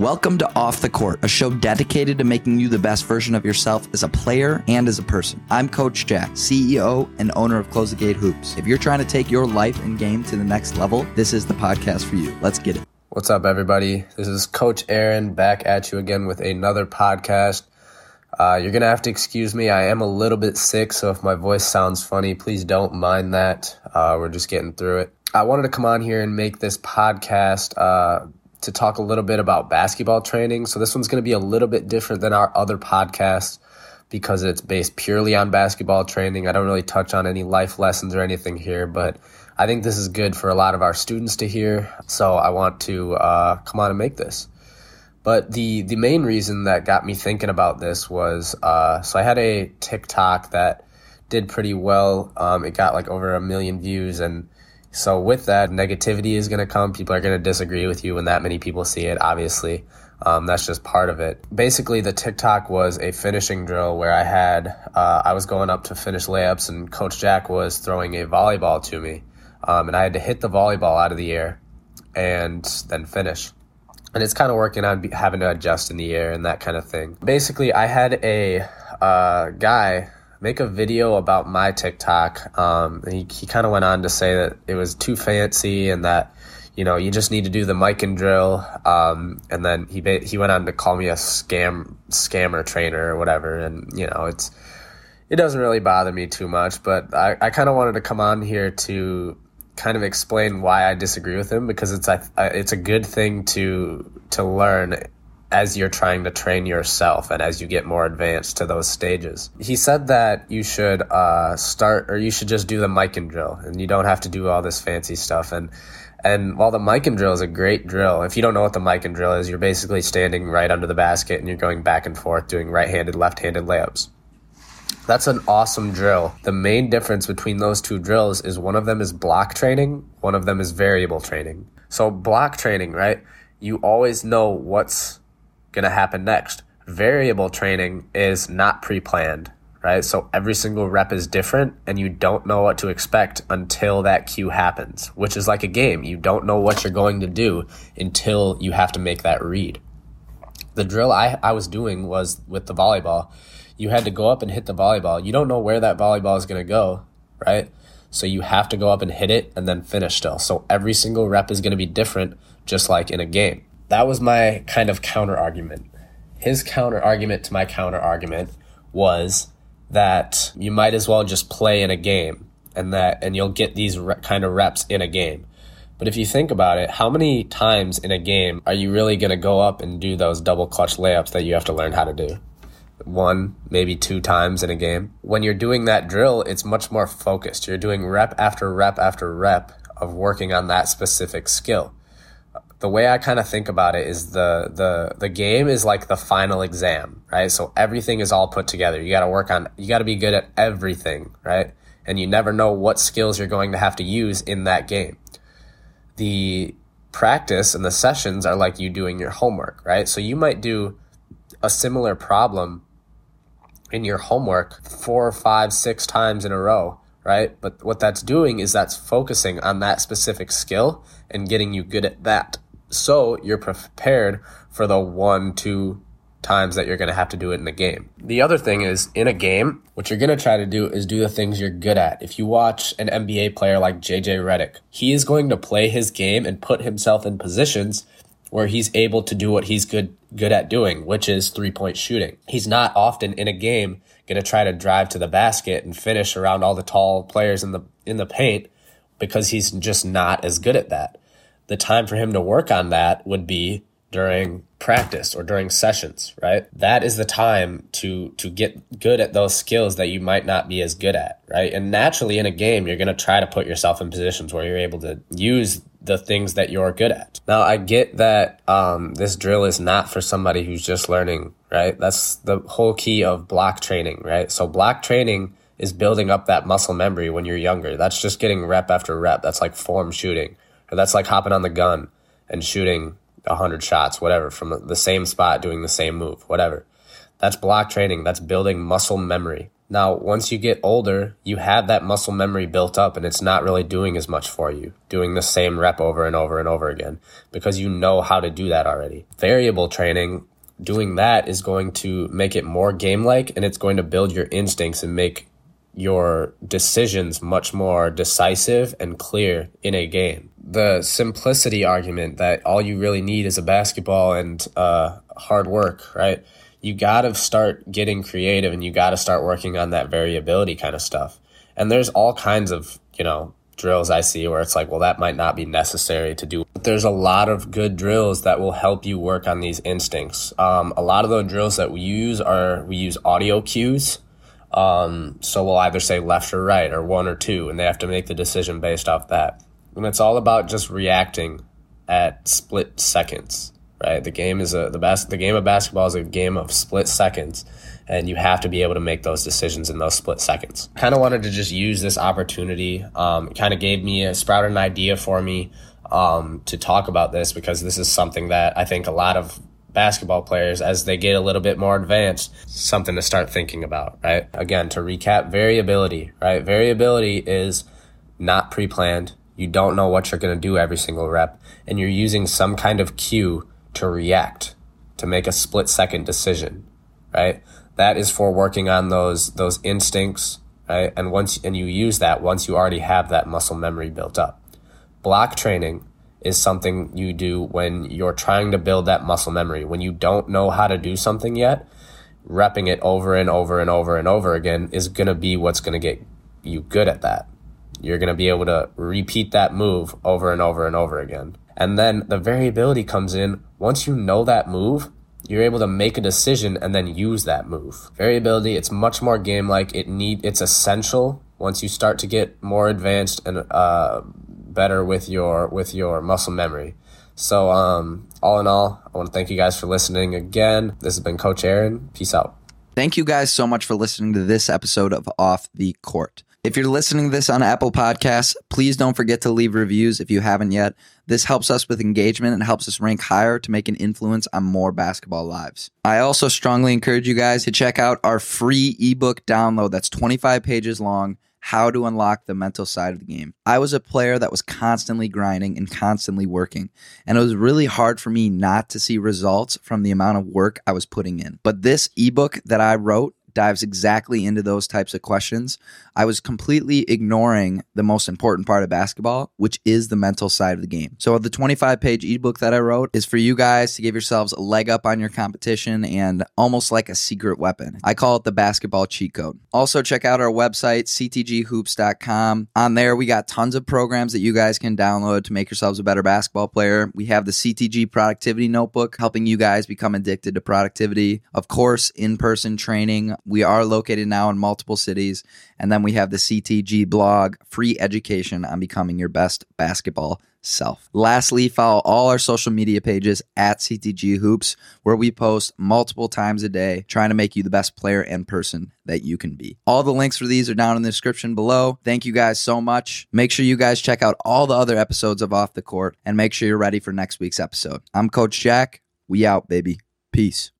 Welcome to Off the Court, a show dedicated to making you the best version of yourself as a player and as a person. I'm Coach Jack, CEO and owner of Close the Gate Hoops. If you're trying to take your life and game to the next level, this is the podcast for you. Let's get it. What's up, everybody? This is Coach Aaron back at you again with another podcast. Uh, you're going to have to excuse me. I am a little bit sick, so if my voice sounds funny, please don't mind that. Uh, we're just getting through it. I wanted to come on here and make this podcast uh, to talk a little bit about basketball training. So this one's going to be a little bit different than our other podcasts because it's based purely on basketball training. I don't really touch on any life lessons or anything here, but I think this is good for a lot of our students to hear. So I want to uh, come on and make this. But the the main reason that got me thinking about this was uh, so I had a TikTok that did pretty well. Um, it got like over a million views and so with that, negativity is going to come. People are going to disagree with you when that many people see it, obviously. Um, that's just part of it. Basically, the TikTok was a finishing drill where I had, uh, I was going up to finish layups and Coach Jack was throwing a volleyball to me. Um, and I had to hit the volleyball out of the air and then finish. And it's kind of working on having to adjust in the air and that kind of thing. Basically, I had a uh, guy make a video about my TikTok. Um, he he kind of went on to say that it was too fancy and that you know you just need to do the Mikan drill. Um, and then he he went on to call me a scam scammer trainer or whatever. And you know it's it doesn't really bother me too much, but I, I kind of wanted to come on here to kind of explain why I disagree with him because it's a, it's a good thing to to learn as you're trying to train yourself and as you get more advanced to those stages. He said that you should uh, start or you should just do the Mikan drill and you don't have to do all this fancy stuff. And and while the Mikan drill is a great drill, if you don't know what the Mikan drill is, you're basically standing right under the basket and you're going back and forth doing right handed, left handed layups. That's an awesome drill. The main difference between those two drills is one of them is block training, one of them is variable training. So, block training, right? You always know what's going to happen next. Variable training is not pre planned, right? So every single rep is different and you don't know what to expect until that cue happens, which is like a game. You don't know what you're going to do until you have to make that read. The drill I, I was doing was with the volleyball. You had to go up and hit the volleyball. You don't know where that volleyball is going to go, right? So you have to go up and hit it and then finish still. So every single rep is going to be different, just like in a game that was my kind of counter argument. His counter argument to my counter argument was that you might as well just play in a game and that and you'll get these re- kind of reps in a game. But if you think about it, how many times in a game are you really going to go up and do those double clutch layups that you have to learn how to do? One, maybe two times in a game. When you're doing that drill, it's much more focused. You're doing rep after rep after rep of working on that specific skill the way I kind of think about it is the the the game is like the final exam, right? So everything is all put together. You got to work on you got to be good at everything, right? And you never know what skills you're going to have to use in that game. The practice and the sessions are like you doing your homework, right? So you might do a similar problem in your homework four, five, six times in a row, right? But what that's doing is that's focusing on that specific skill and getting you good at that so you're prepared for the one, two times that you're going to have to do it in a game. The other thing is in a game, what you're going to try to do is do the things you're good at. If you watch an NBA player like JJ Redick, he is going to play his game and put himself in positions where he's able to do what he's good good at doing, which is three-point shooting. He's not often in a game going to try to drive to the basket and finish around all the tall players in the in the paint because he's just not as good at that the time for him to work on that would be during practice or during sessions, right? That is the time to to get good at those skills that you might not be as good at, right? And naturally in a game, you're going to try to put yourself in positions where you're able to use the things that you're good at. Now, I get that um, this drill is not for somebody who's just learning, right? That's the whole key of block training, right? So block training is building up that muscle memory when you're younger. That's just getting rep after rep. That's like form shooting that's like hopping on the gun and shooting 100 shots, whatever, from the same spot, doing the same move, whatever. That's block training. That's building muscle memory. Now, once you get older, you have that muscle memory built up and it's not really doing as much for you, doing the same rep over and over and over again because you know how to do that already. Variable training, doing that is going to make it more game like and it's going to build your instincts and make your decisions much more decisive and clear in a game. The simplicity argument that all you really need is a basketball and uh, hard work, right? You got to start getting creative and you got to start working on that variability kind of stuff. And there's all kinds of, you know, drills I see where it's like, well, that might not be necessary to do. But there's a lot of good drills that will help you work on these instincts. Um, a lot of the drills that we use are we use audio cues. Um, so we'll either say left or right or one or two, and they have to make the decision based off that. And it's all about just reacting at split seconds, right? The game is a the best. The game of basketball is a game of split seconds, and you have to be able to make those decisions in those split seconds. Kind of wanted to just use this opportunity. Um, kind of gave me a sprouted an idea for me um, to talk about this because this is something that I think a lot of basketball players as they get a little bit more advanced something to start thinking about right again to recap variability right variability is not pre-planned you don't know what you're going to do every single rep and you're using some kind of cue to react to make a split second decision right that is for working on those those instincts right and once and you use that once you already have that muscle memory built up block training is something you do when you're trying to build that muscle memory. When you don't know how to do something yet, repping it over and over and over and over again is going to be what's going to get you good at that. You're going to be able to repeat that move over and over and over again. And then the variability comes in once you know that move, you're able to make a decision and then use that move. Variability, it's much more game like. It need it's essential once you start to get more advanced and uh, better with your with your muscle memory. So um, all in all, I want to thank you guys for listening again. This has been Coach Aaron. Peace out. Thank you guys so much for listening to this episode of Off the Court. If you're listening to this on Apple Podcasts, please don't forget to leave reviews if you haven't yet. This helps us with engagement and helps us rank higher to make an influence on more basketball lives. I also strongly encourage you guys to check out our free ebook download that's 25 pages long how to unlock the mental side of the game. I was a player that was constantly grinding and constantly working, and it was really hard for me not to see results from the amount of work I was putting in. But this ebook that I wrote dives exactly into those types of questions. I was completely ignoring the most important part of basketball, which is the mental side of the game. So, the 25 page ebook that I wrote is for you guys to give yourselves a leg up on your competition and almost like a secret weapon. I call it the basketball cheat code. Also, check out our website, ctghoops.com. On there, we got tons of programs that you guys can download to make yourselves a better basketball player. We have the CTG Productivity Notebook, helping you guys become addicted to productivity. Of course, in person training we are located now in multiple cities. And then we have the CTG blog, free education on becoming your best basketball self. Lastly, follow all our social media pages at CTG Hoops, where we post multiple times a day, trying to make you the best player and person that you can be. All the links for these are down in the description below. Thank you guys so much. Make sure you guys check out all the other episodes of Off the Court and make sure you're ready for next week's episode. I'm Coach Jack. We out, baby. Peace.